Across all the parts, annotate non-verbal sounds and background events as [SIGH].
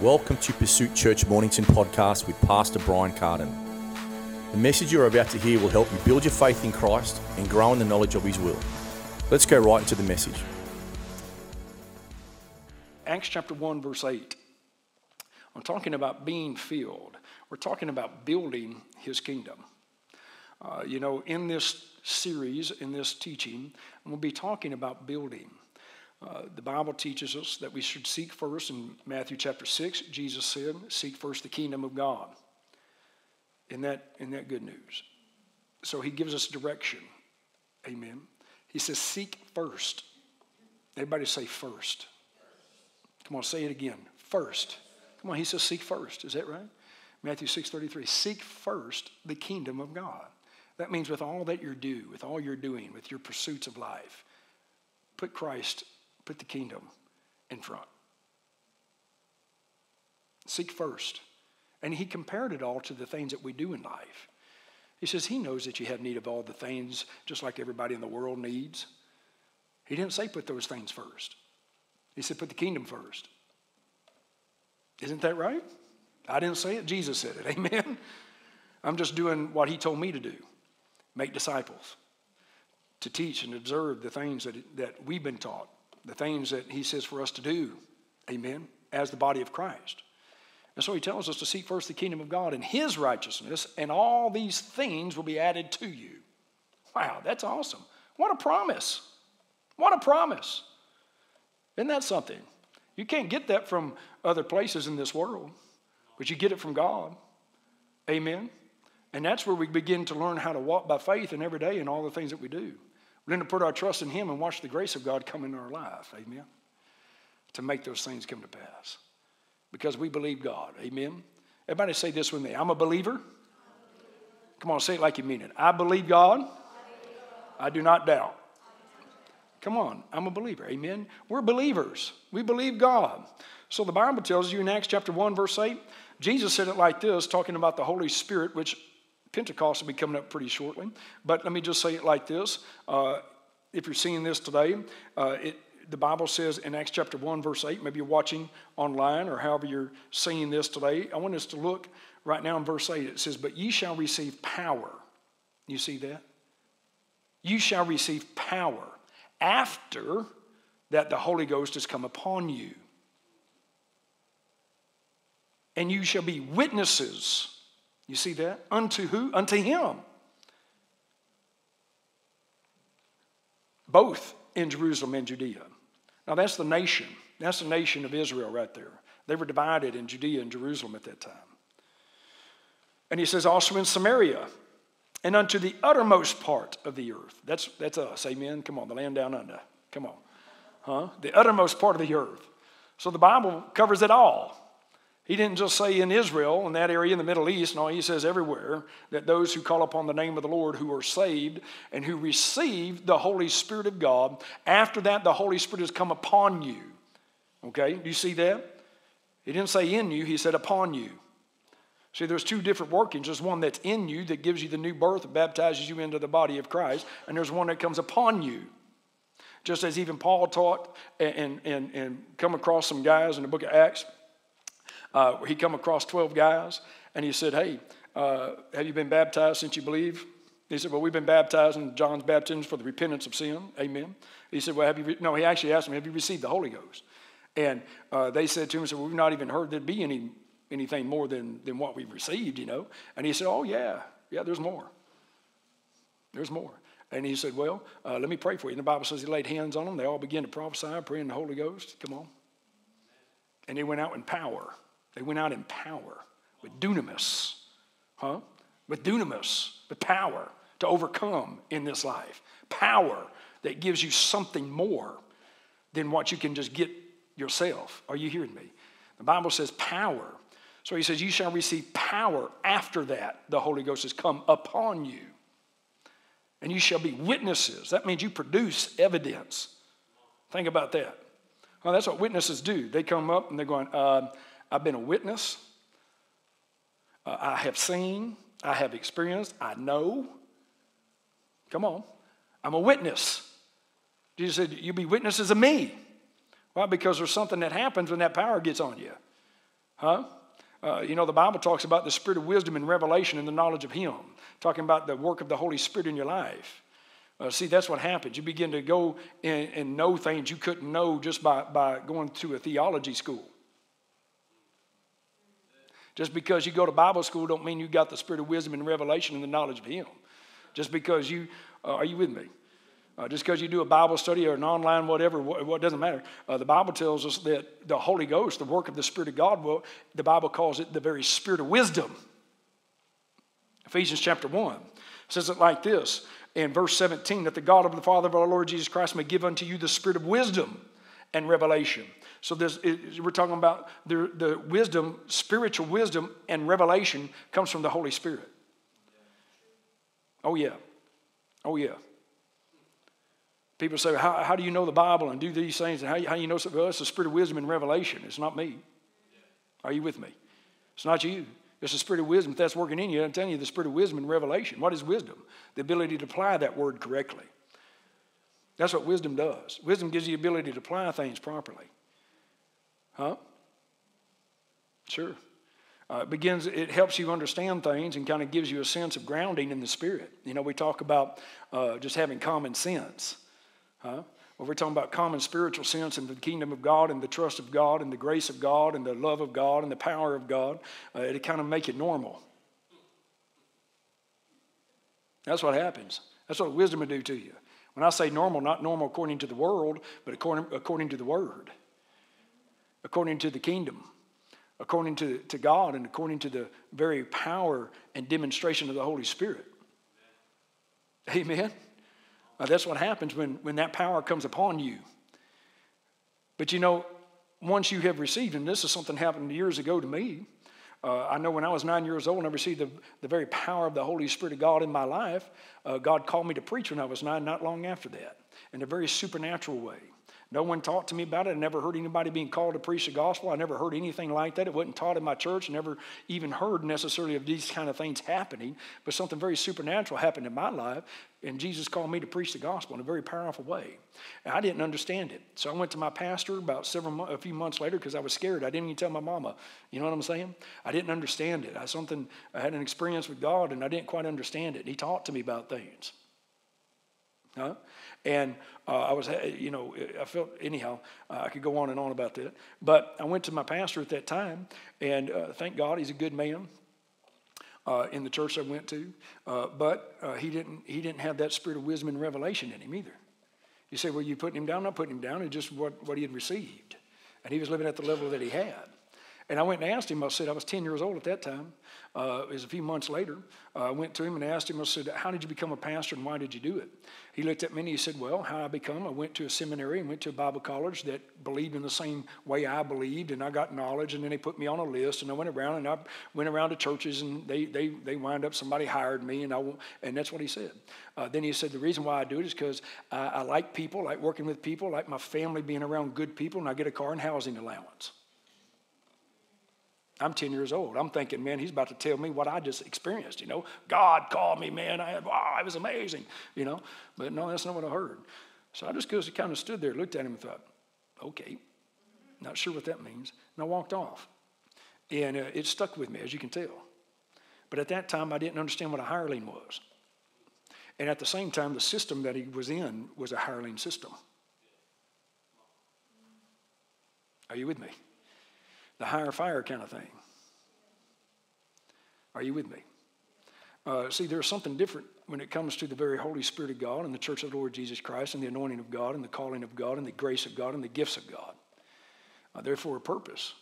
Welcome to Pursuit Church Mornington podcast with Pastor Brian Carden. The message you're about to hear will help you build your faith in Christ and grow in the knowledge of His will. Let's go right into the message. Acts chapter 1, verse 8. I'm talking about being filled. We're talking about building His kingdom. Uh, you know, in this series, in this teaching, to be talking about building. Uh, the Bible teaches us that we should seek first in Matthew chapter 6. Jesus said, Seek first the kingdom of God. In that, in that good news. So he gives us direction. Amen. He says, Seek first. Everybody say first. Come on, say it again. First. Come on, he says, Seek first. Is that right? Matthew 6 33. Seek first the kingdom of God. That means with all that you do, with all you're doing, with your pursuits of life, put Christ put the kingdom in front. Seek first. And he compared it all to the things that we do in life. He says he knows that you have need of all the things just like everybody in the world needs. He didn't say put those things first. He said put the kingdom first. Isn't that right? I didn't say it, Jesus said it. [LAUGHS] Amen. I'm just doing what he told me to do make disciples, to teach and observe the things that, that we've been taught the things that he says for us to do, amen, as the body of Christ. And so he tells us to seek first the kingdom of God and his righteousness, and all these things will be added to you. Wow, that's awesome. What a promise. What a promise. Isn't that something? You can't get that from other places in this world, but you get it from God. Amen. And that's where we begin to learn how to walk by faith in every day in all the things that we do. We're going to put our trust in Him and watch the grace of God come into our life. Amen. To make those things come to pass. Because we believe God. Amen. Everybody say this with me I'm a believer. Come on, say it like you mean it. I believe God. I do not doubt. Come on, I'm a believer. Amen. We're believers. We believe God. So the Bible tells you in Acts chapter 1, verse 8, Jesus said it like this, talking about the Holy Spirit, which Pentecost will be coming up pretty shortly. But let me just say it like this. Uh, if you're seeing this today, uh, it, the Bible says in Acts chapter 1, verse 8, maybe you're watching online or however you're seeing this today. I want us to look right now in verse 8. It says, But ye shall receive power. You see that? You shall receive power after that the Holy Ghost has come upon you. And you shall be witnesses you see that? Unto who? Unto him. Both in Jerusalem and Judea. Now that's the nation. That's the nation of Israel right there. They were divided in Judea and Jerusalem at that time. And he says also in Samaria and unto the uttermost part of the earth. That's, that's us. Amen. Come on, the land down under. Come on. Huh? The uttermost part of the earth. So the Bible covers it all. He didn't just say in Israel, in that area in the Middle East, no, he says everywhere that those who call upon the name of the Lord who are saved and who receive the Holy Spirit of God, after that the Holy Spirit has come upon you. Okay, do you see that? He didn't say in you, he said upon you. See, there's two different workings. There's one that's in you that gives you the new birth, baptizes you into the body of Christ, and there's one that comes upon you. Just as even Paul taught and, and, and come across some guys in the book of Acts uh, he come across 12 guys and he said, hey, uh, have you been baptized since you believe? He said, well, we've been baptized in John's baptism for the repentance of sin. Amen. He said, well, have you, no, he actually asked them, have you received the Holy Ghost? And uh, they said to him, said, well, we've not even heard there'd be any, anything more than, than what we've received, you know. And he said, oh, yeah, yeah, there's more. There's more. And he said, well, uh, let me pray for you. And the Bible says he laid hands on them. They all began to prophesy, praying the Holy Ghost. Come on. And they went out in power. They went out in power with dunamis, huh? With dunamis, with power to overcome in this life. Power that gives you something more than what you can just get yourself. Are you hearing me? The Bible says power. So he says, You shall receive power after that the Holy Ghost has come upon you. And you shall be witnesses. That means you produce evidence. Think about that. Well, that's what witnesses do. They come up and they're going, uh, I've been a witness. Uh, I have seen. I have experienced. I know. Come on. I'm a witness. Jesus said, You be witnesses of me. Why? Because there's something that happens when that power gets on you. Huh? Uh, you know, the Bible talks about the spirit of wisdom and revelation and the knowledge of Him, talking about the work of the Holy Spirit in your life. Uh, see, that's what happens. You begin to go and, and know things you couldn't know just by, by going to a theology school. Just because you go to Bible school don't mean you got the spirit of wisdom and revelation and the knowledge of Him. Just because you, uh, are you with me? Uh, just because you do a Bible study or an online whatever, what, what doesn't matter. Uh, the Bible tells us that the Holy Ghost, the work of the Spirit of God, well, the Bible calls it the very Spirit of wisdom. Ephesians chapter 1 says it like this in verse 17 that the God of the Father of our Lord Jesus Christ may give unto you the spirit of wisdom and revelation. So this, we're talking about the, the wisdom, spiritual wisdom and revelation comes from the Holy Spirit. Oh, yeah. Oh, yeah. People say, how, how do you know the Bible and do these things? And how, how do you know? Well, it's the spirit of wisdom and revelation. It's not me. Are you with me? It's not you. It's the spirit of wisdom. That's working in you, I'm telling you, the spirit of wisdom and revelation. What is wisdom? The ability to apply that word correctly. That's what wisdom does. Wisdom gives you the ability to apply things properly. Huh? Sure. Uh, it begins, it helps you understand things and kind of gives you a sense of grounding in the spirit. You know, we talk about uh, just having common sense. Huh? Well, we're talking about common spiritual sense in the kingdom of God and the trust of God and the grace of God and the love of God and the power of God. Uh, it kind of make it normal. That's what happens. That's what wisdom will do to you. When I say normal, not normal according to the world, but according, according to the word, according to the kingdom, according to, to God, and according to the very power and demonstration of the Holy Spirit. Amen. Uh, that's what happens when, when that power comes upon you. But you know, once you have received, and this is something happened years ago to me. Uh, I know when I was nine years old and I received the, the very power of the Holy Spirit of God in my life, uh, God called me to preach when I was nine, not long after that, in a very supernatural way. No one talked to me about it. I never heard anybody being called to preach the gospel. I never heard anything like that. It wasn't taught in my church. I never even heard necessarily of these kind of things happening. But something very supernatural happened in my life, and Jesus called me to preach the gospel in a very powerful way. And I didn't understand it. So I went to my pastor about several a few months later because I was scared. I didn't even tell my mama. You know what I'm saying? I didn't understand it. I something I had an experience with God, and I didn't quite understand it. He talked to me about things. Huh? And uh, I was, you know, I felt, anyhow, uh, I could go on and on about that. But I went to my pastor at that time, and uh, thank God he's a good man. Uh, in the church I went to, uh, but uh, he didn't he didn't have that spirit of wisdom and revelation in him either. You say, well, you putting him down? I'm not putting him down. It's just what, what he had received, and he was living at the level that he had. And I went and asked him, I said, I was 10 years old at that time. Uh, it was a few months later. Uh, I went to him and asked him, I said, How did you become a pastor and why did you do it? He looked at me and he said, Well, how I become? I went to a seminary and went to a Bible college that believed in the same way I believed, and I got knowledge, and then they put me on a list, and I went around and I went around to churches, and they they they wind up somebody hired me, and I and that's what he said. Uh, then he said, The reason why I do it is because I, I like people, like working with people, like my family being around good people, and I get a car and housing allowance. I'm 10 years old. I'm thinking, man, he's about to tell me what I just experienced, you know. God called me, man. I, wow, it was amazing, you know. But no, that's not what I heard. So I just kind of stood there, looked at him, and thought, okay, not sure what that means. And I walked off. And uh, it stuck with me, as you can tell. But at that time, I didn't understand what a hireling was. And at the same time, the system that he was in was a hireling system. Are you with me? The hire fire kind of thing. Are you with me? Uh, see, there's something different when it comes to the very Holy Spirit of God and the church of the Lord Jesus Christ and the anointing of God and the calling of God and the grace of God and the gifts of God. Uh, they're for a purpose.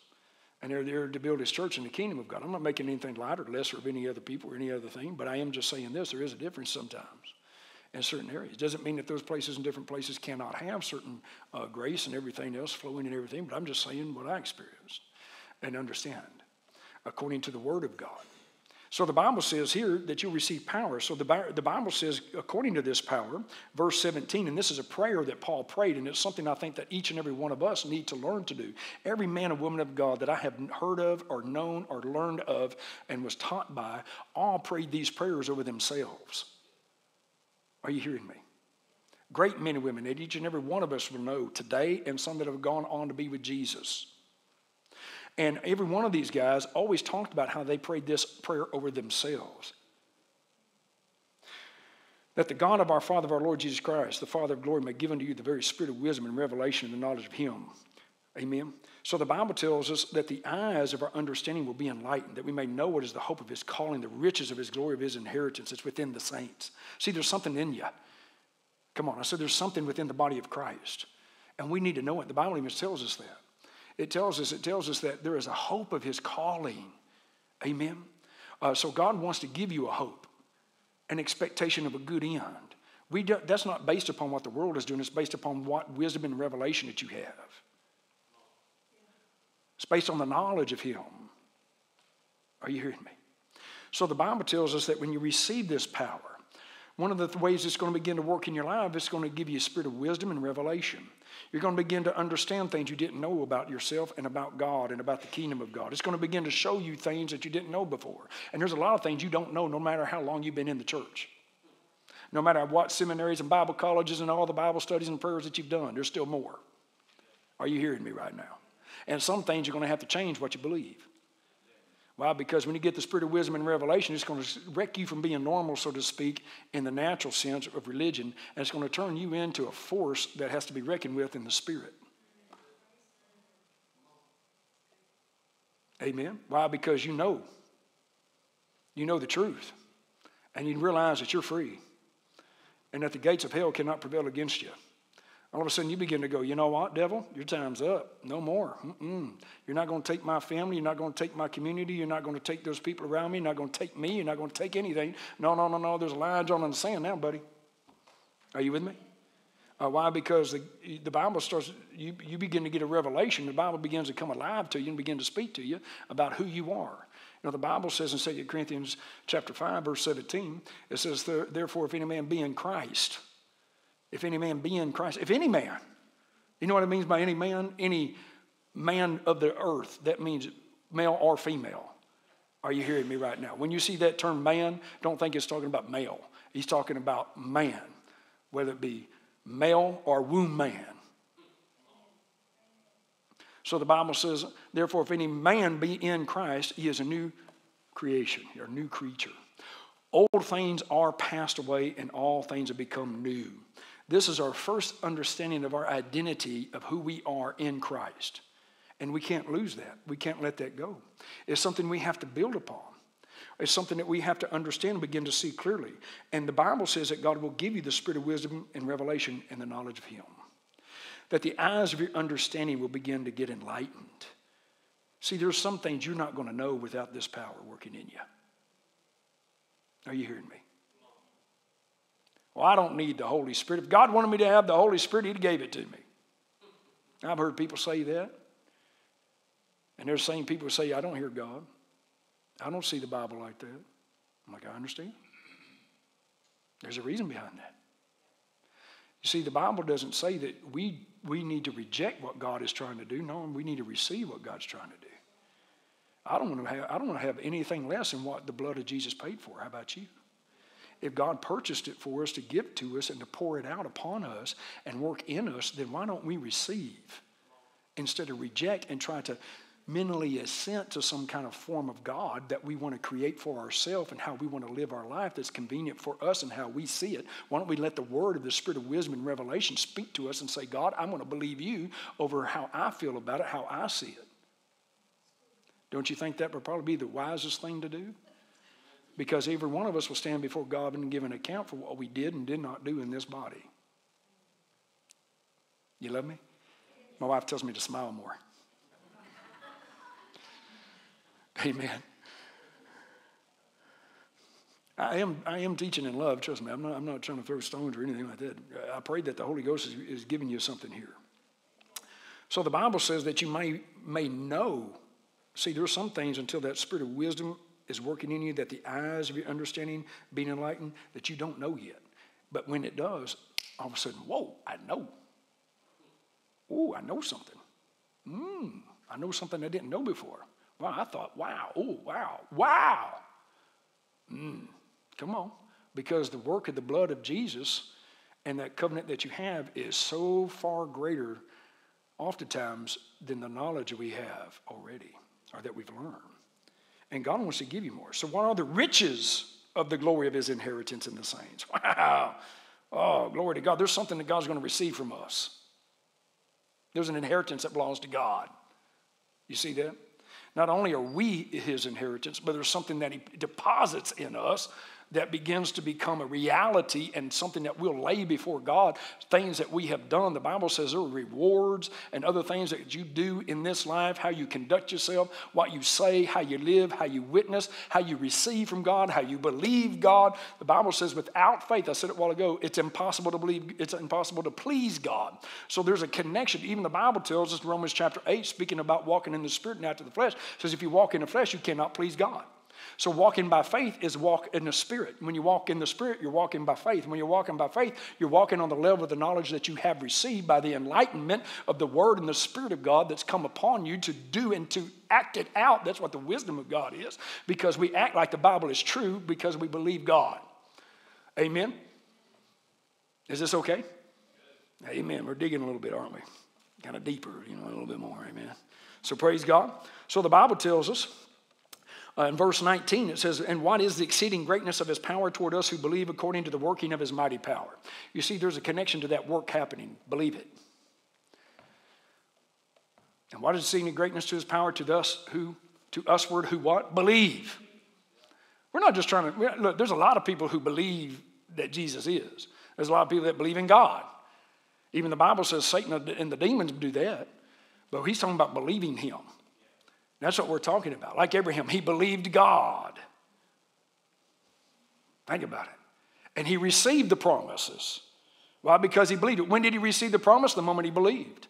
And they're there to build his church in the kingdom of God. I'm not making anything lighter lesser of any other people or any other thing, but I am just saying this there is a difference sometimes in certain areas. It Doesn't mean that those places and different places cannot have certain uh, grace and everything else flowing and everything, but I'm just saying what I experienced and understand according to the Word of God. So the Bible says here that you'll receive power. So the, the Bible says, according to this power, verse 17, and this is a prayer that Paul prayed, and it's something I think that each and every one of us need to learn to do. Every man and woman of God that I have heard of or known or learned of and was taught by all prayed these prayers over themselves. Are you hearing me? Great men and women that each and every one of us will know today, and some that have gone on to be with Jesus. And every one of these guys always talked about how they prayed this prayer over themselves. That the God of our Father, of our Lord Jesus Christ, the Father of glory, may give unto you the very spirit of wisdom and revelation and the knowledge of Him. Amen. So the Bible tells us that the eyes of our understanding will be enlightened, that we may know what is the hope of His calling, the riches of His glory, of His inheritance. It's within the saints. See, there's something in you. Come on, I said there's something within the body of Christ. And we need to know it. The Bible even tells us that. It tells us, it tells us that there is a hope of his calling. Amen. Uh, so God wants to give you a hope, an expectation of a good end. We do, that's not based upon what the world is doing, it's based upon what wisdom and revelation that you have. It's based on the knowledge of Him. Are you hearing me? So the Bible tells us that when you receive this power, one of the ways it's going to begin to work in your life is going to give you a spirit of wisdom and revelation. You're going to begin to understand things you didn't know about yourself and about God and about the kingdom of God. It's going to begin to show you things that you didn't know before. And there's a lot of things you don't know no matter how long you've been in the church. No matter what seminaries and Bible colleges and all the Bible studies and prayers that you've done, there's still more. Are you hearing me right now? And some things you're going to have to change what you believe. Why? Because when you get the spirit of wisdom and revelation, it's going to wreck you from being normal, so to speak, in the natural sense of religion, and it's going to turn you into a force that has to be reckoned with in the spirit. Amen. Why? Because you know. You know the truth. And you realize that you're free. And that the gates of hell cannot prevail against you. All of a sudden, you begin to go, you know what, devil? Your time's up. No more. Mm-mm. You're not going to take my family. You're not going to take my community. You're not going to take those people around me. You're not going to take me. You're not going to take anything. No, no, no, no. There's a line drawn in the sand now, buddy. Are you with me? Uh, why? Because the, the Bible starts, you, you begin to get a revelation. The Bible begins to come alive to you and begin to speak to you about who you are. You know, the Bible says in 2 Corinthians chapter 5, verse 17, it says, Therefore, if any man be in Christ, if any man be in Christ, if any man, you know what it means by any man? Any man of the earth. That means male or female. Are you hearing me right now? When you see that term man, don't think it's talking about male. He's talking about man, whether it be male or womb man. So the Bible says, therefore, if any man be in Christ, he is a new creation, a new creature. Old things are passed away, and all things have become new. This is our first understanding of our identity of who we are in Christ. And we can't lose that. We can't let that go. It's something we have to build upon. It's something that we have to understand and begin to see clearly. And the Bible says that God will give you the spirit of wisdom and revelation and the knowledge of Him. That the eyes of your understanding will begin to get enlightened. See, there's some things you're not going to know without this power working in you. Are you hearing me? Well, I don't need the Holy Spirit. If God wanted me to have the Holy Spirit, He'd gave it to me. I've heard people say that. And there's the same people say, I don't hear God. I don't see the Bible like that. I'm like, I understand. There's a reason behind that. You see, the Bible doesn't say that we, we need to reject what God is trying to do. No, we need to receive what God's trying to do. I don't want to have, I don't want to have anything less than what the blood of Jesus paid for. How about you? If God purchased it for us to give to us and to pour it out upon us and work in us, then why don't we receive instead of reject and try to mentally assent to some kind of form of God that we want to create for ourselves and how we want to live our life that's convenient for us and how we see it. Why don't we let the word of the Spirit of wisdom and revelation speak to us and say, God, I'm going to believe you over how I feel about it, how I see it. Don't you think that would probably be the wisest thing to do? Because every one of us will stand before God and give an account for what we did and did not do in this body. You love me? My wife tells me to smile more. [LAUGHS] Amen. I am, I am teaching in love, trust me. I'm not, I'm not trying to throw stones or anything like that. I pray that the Holy Ghost is, is giving you something here. So the Bible says that you may, may know. See, there are some things until that spirit of wisdom is working in you, that the eyes of your understanding being enlightened, that you don't know yet. But when it does, all of a sudden, whoa, I know. Oh, I know something. Hmm, I know something I didn't know before. Well, I thought, wow, oh, wow, wow. Hmm, come on. Because the work of the blood of Jesus and that covenant that you have is so far greater, oftentimes, than the knowledge we have already. or that we've learned. And God wants to give you more. So, what are the riches of the glory of his inheritance in the saints? [LAUGHS] Wow. Oh, glory to God. There's something that God's going to receive from us. There's an inheritance that belongs to God. You see that? Not only are we his inheritance, but there's something that he deposits in us that begins to become a reality and something that we'll lay before God, things that we have done. The Bible says there are rewards and other things that you do in this life, how you conduct yourself, what you say, how you live, how you witness, how you receive from God, how you believe God. The Bible says without faith, I said it a while ago, it's impossible to believe, it's impossible to please God. So there's a connection. Even the Bible tells us in Romans chapter 8, speaking about walking in the spirit and after the flesh, says if you walk in the flesh, you cannot please God. So walking by faith is walk in the spirit. When you walk in the spirit, you're walking by faith. When you're walking by faith, you're walking on the level of the knowledge that you have received by the enlightenment of the word and the spirit of God that's come upon you to do and to act it out. That's what the wisdom of God is. Because we act like the Bible is true because we believe God. Amen. Is this okay? Amen. We're digging a little bit, aren't we? Kind of deeper, you know, a little bit more. Amen. So praise God. So the Bible tells us uh, in verse 19, it says, And what is the exceeding greatness of his power toward us who believe according to the working of his mighty power? You see, there's a connection to that work happening. Believe it. And what is the exceeding greatness to his power to us who, to usward who what? Believe. We're not just trying to, look, there's a lot of people who believe that Jesus is. There's a lot of people that believe in God. Even the Bible says Satan and the demons do that. But he's talking about believing him. That's what we're talking about. Like Abraham, he believed God. Think about it. And he received the promises. Why? Because he believed it. When did he receive the promise? The moment he believed.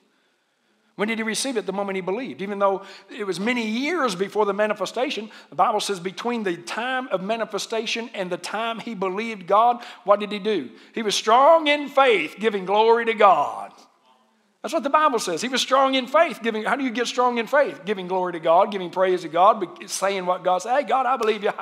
When did he receive it? The moment he believed. Even though it was many years before the manifestation, the Bible says between the time of manifestation and the time he believed God, what did he do? He was strong in faith, giving glory to God. That's what the Bible says. He was strong in faith. Giving, how do you get strong in faith? Giving glory to God, giving praise to God, saying what God said. Hey, God, I believe you. [LAUGHS]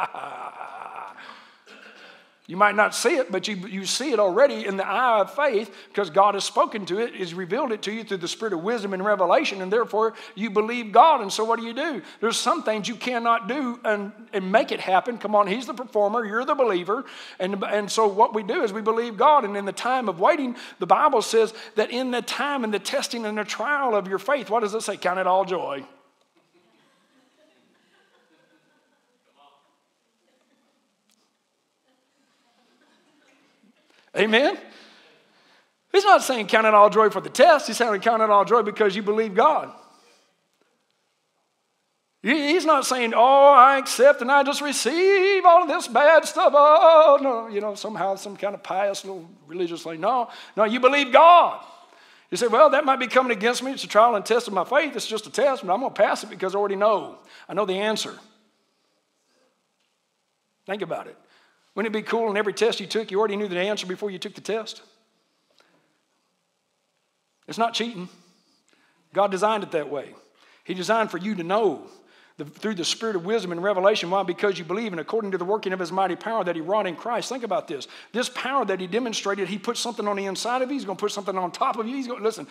You might not see it, but you, you see it already in the eye of faith because God has spoken to it, has revealed it to you through the spirit of wisdom and revelation, and therefore you believe God. And so what do you do? There's some things you cannot do and, and make it happen. Come on, He's the performer, you're the believer. And, and so what we do is we believe God. And in the time of waiting, the Bible says that in the time and the testing and the trial of your faith, what does it say? Count it all joy. Amen? He's not saying count it all joy for the test. He's saying count it all joy because you believe God. He's not saying, oh, I accept and I just receive all of this bad stuff. Oh, no, you know, somehow some kind of pious little religious thing. No, no, you believe God. You say, well, that might be coming against me. It's a trial and test of my faith. It's just a test, but I'm going to pass it because I already know. I know the answer. Think about it. Wouldn't it be cool in every test you took, you already knew the answer before you took the test? It's not cheating. God designed it that way. He designed for you to know the, through the spirit of wisdom and revelation. Why? Because you believe, and according to the working of his mighty power that he wrought in Christ. Think about this. This power that he demonstrated, he put something on the inside of you. He's going to put something on top of you. He's going to, listen.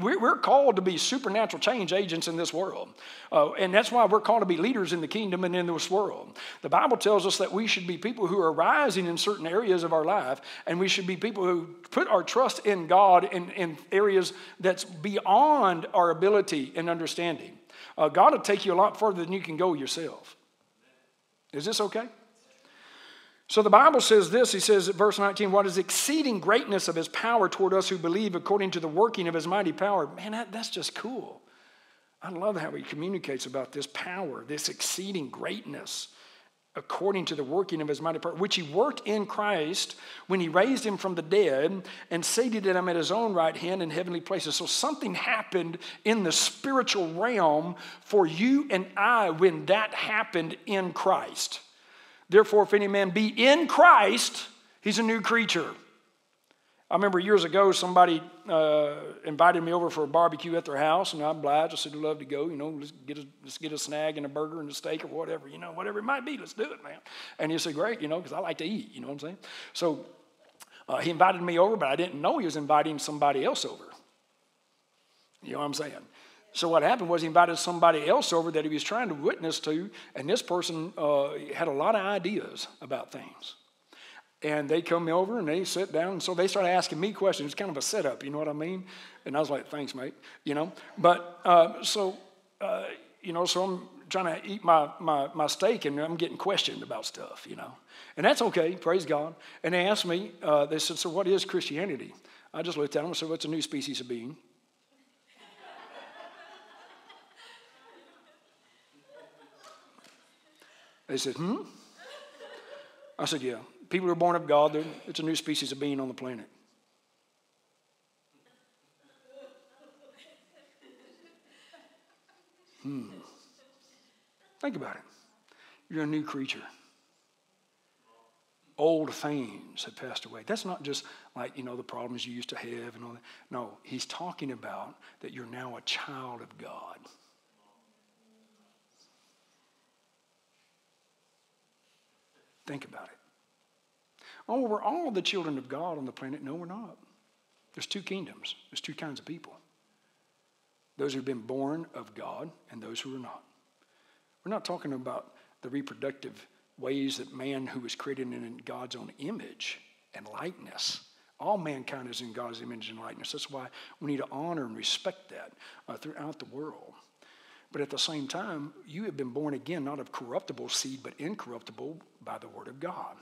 We're, called to be supernatural change agents in this world, uh, and that's why we're called to be leaders in the kingdom and in this world. The Bible tells us that we should be people who are rising in certain areas of our life, and we should be people who put our trust in God in, in areas that's beyond our ability and understanding. Uh, God will take you a lot further than you can go yourself. Is this okay? So the Bible says this, he says at verse 19, what is exceeding greatness of his power toward us who believe according to the working of his mighty power. Man, that, that's just cool. I love how he communicates about this power, this exceeding greatness according to the working of his mighty power, which he worked in Christ when he raised him from the dead and seated him at his own right hand in heavenly places. So something happened in the spiritual realm for you and I when that happened in Christ. Therefore, if any man be in Christ, he's a new creature. I remember years ago somebody uh, invited me over for a barbecue at their house, and I obliged. I said, I'd love to go. You know, let's get, a, let's get a snag and a burger and a steak or whatever, you know, whatever it might be. Let's do it, man. And he said, Great, you know, because I like to eat, you know what I'm saying? So uh, he invited me over, but I didn't know he was inviting somebody else over. You know what I'm saying? So what happened was he invited somebody else over that he was trying to witness to, and this person uh, had a lot of ideas about things. And they come over and they sit down, and so they started asking me questions. It's kind of a setup, you know what I mean? And I was like, "Thanks, mate," you know. But uh, so, uh, you know, so I'm trying to eat my, my my steak, and I'm getting questioned about stuff, you know. And that's okay, praise God. And they asked me, uh, they said, "So what is Christianity?" I just looked at them and said, "What's a new species of being?" They said, hmm? I said, yeah. People who are born of God, it's a new species of being on the planet. Hmm. Think about it. You're a new creature. Old things have passed away. That's not just like, you know, the problems you used to have and all that. No, he's talking about that you're now a child of God. Think about it. Oh, we're all the children of God on the planet. No, we're not. There's two kingdoms, there's two kinds of people those who've been born of God and those who are not. We're not talking about the reproductive ways that man who was created in God's own image and likeness. All mankind is in God's image and likeness. That's why we need to honor and respect that uh, throughout the world. But at the same time, you have been born again, not of corruptible seed, but incorruptible by the word of God.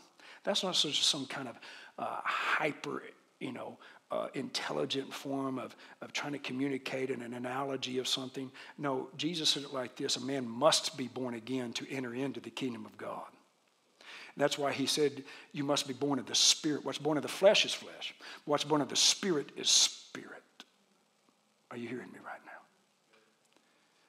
That's not just some kind of uh, hyper, you know, uh, intelligent form of, of trying to communicate in an analogy of something. No, Jesus said it like this a man must be born again to enter into the kingdom of God. That's why he said, You must be born of the Spirit. What's born of the flesh is flesh, what's born of the Spirit is spirit. Are you hearing me right now?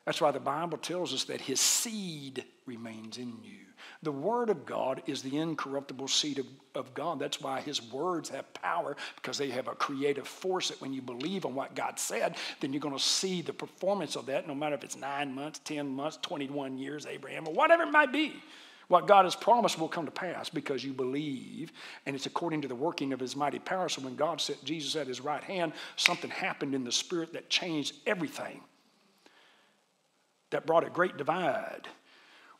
That's why the Bible tells us that his seed remains in you. The Word of God is the incorruptible seed of, of God. That's why His words have power because they have a creative force that when you believe on what God said, then you're going to see the performance of that, no matter if it's nine months, 10 months, 21 years, Abraham, or whatever it might be. What God has promised will come to pass because you believe, and it's according to the working of His mighty power. So when God set Jesus at His right hand, something happened in the Spirit that changed everything that brought a great divide,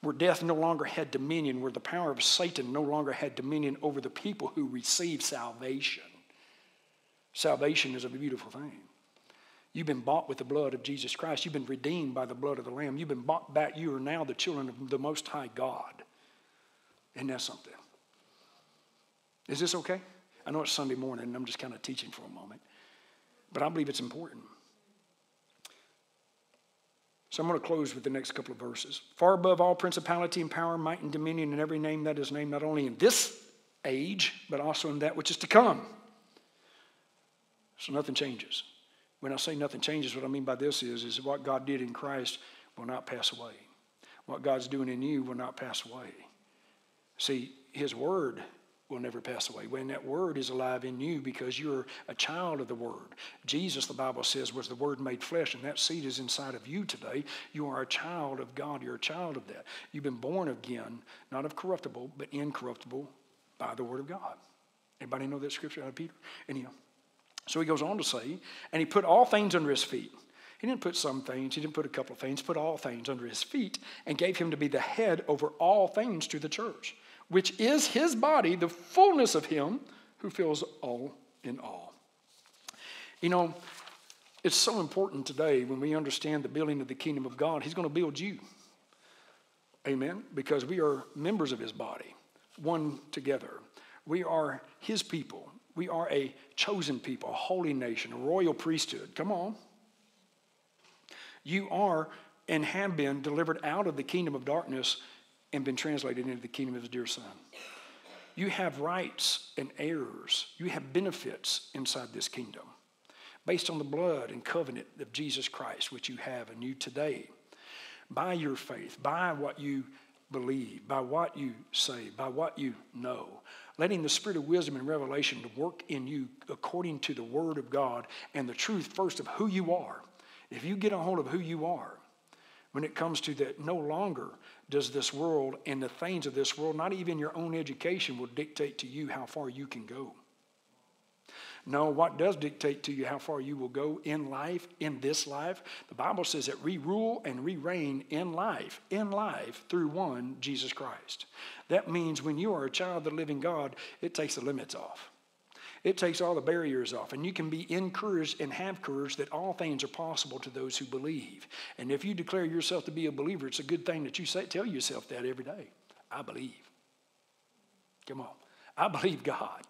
where death no longer had dominion, where the power of Satan no longer had dominion over the people who received salvation. Salvation is a beautiful thing. You've been bought with the blood of Jesus Christ. You've been redeemed by the blood of the Lamb. You've been bought back. You are now the children of the Most High God. Isn't that something? Is this okay? I know it's Sunday morning and I'm just kind of teaching for a moment, but I believe it's important. So I'm going to close with the next couple of verses. Far above all principality and power, might and dominion, and every name that is named, not only in this age, but also in that which is to come. So nothing changes. When I say nothing changes, what I mean by this is, is what God did in Christ will not pass away. What God's doing in you will not pass away. See, His Word will never pass away. When that word is alive in you because you're a child of the word. Jesus, the Bible says, was the word made flesh, and that seed is inside of you today. You are a child of God. You're a child of that. You've been born again, not of corruptible, but incorruptible by the word of God. Anybody know that scripture out of Peter? Anyhow. So he goes on to say, and he put all things under his feet. He didn't put some things, he didn't put a couple of things, put all things under his feet, and gave him to be the head over all things to the church which is his body, the fullness of him who fills all in all. You know, it's so important today when we understand the building of the kingdom of God. He's going to build you. Amen. Because we are members of his body, one together. We are his people. We are a chosen people, a holy nation, a royal priesthood. Come on. You are and have been delivered out of the kingdom of darkness and been translated into the kingdom of his dear son. You have rights and heirs. You have benefits inside this kingdom based on the blood and covenant of Jesus Christ, which you have and you today. By your faith, by what you believe, by what you say, by what you know, letting the spirit of wisdom and revelation to work in you according to the word of God and the truth first of who you are. If you get a hold of who you are, when it comes to that, no longer does this world and the things of this world, not even your own education, will dictate to you how far you can go. No, what does dictate to you how far you will go in life, in this life? The Bible says that we rule and we reign in life, in life through one, Jesus Christ. That means when you are a child of the living God, it takes the limits off. It takes all the barriers off, and you can be encouraged and have courage that all things are possible to those who believe. And if you declare yourself to be a believer, it's a good thing that you say, tell yourself that every day. I believe. Come on. I [LAUGHS] believe God.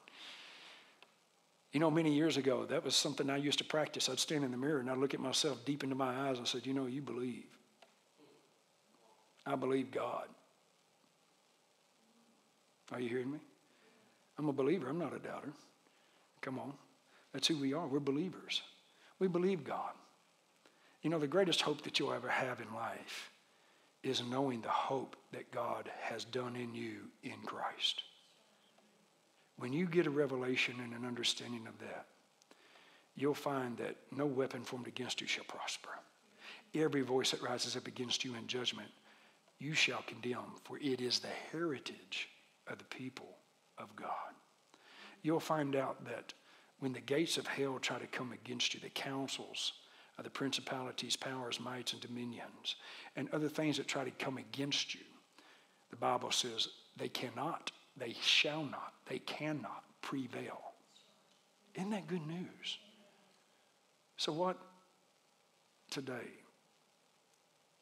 You know, many years ago, that was something I used to practice. I'd stand in the mirror and I'd look at myself deep into my eyes and I said, You know, you believe. I believe God. Are you hearing me? I'm a believer, I'm not a doubter. Come on. That's who we are. We're believers. We believe God. You know, the greatest hope that you'll ever have in life is knowing the hope that God has done in you in Christ. When you get a revelation and an understanding of that, you'll find that no weapon formed against you shall prosper. Every voice that rises up against you in judgment, you shall condemn, for it is the heritage of the people of God. You'll find out that when the gates of hell try to come against you, the councils of the principalities, powers, mights, and dominions, and other things that try to come against you, the Bible says they cannot, they shall not, they cannot prevail. Isn't that good news? So, what today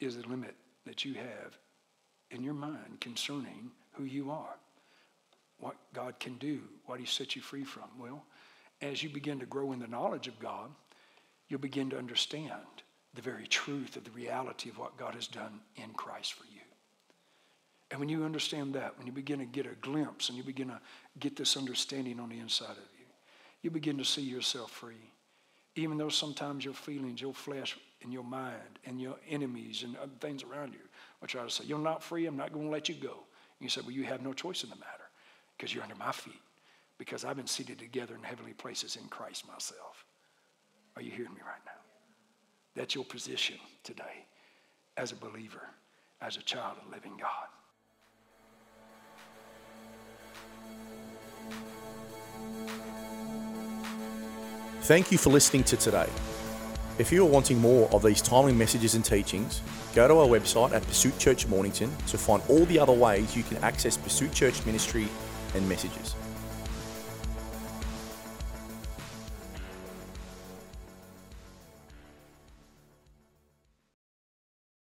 is the limit that you have in your mind concerning who you are? What God can do, what He set you free from? Well, as you begin to grow in the knowledge of God, you'll begin to understand the very truth of the reality of what God has done in Christ for you. And when you understand that, when you begin to get a glimpse and you begin to get this understanding on the inside of you, you begin to see yourself free. Even though sometimes your feelings, your flesh, and your mind, and your enemies and other things around you will try to say, You're not free, I'm not going to let you go. And you say, Well, you have no choice in the matter because you're under my feet, because I've been seated together in heavenly places in Christ myself. Are you hearing me right now? That's your position today as a believer, as a child of living God. Thank you for listening to today. If you are wanting more of these timely messages and teachings, go to our website at Pursuit Church Mornington to find all the other ways you can access Pursuit Church ministry and messages.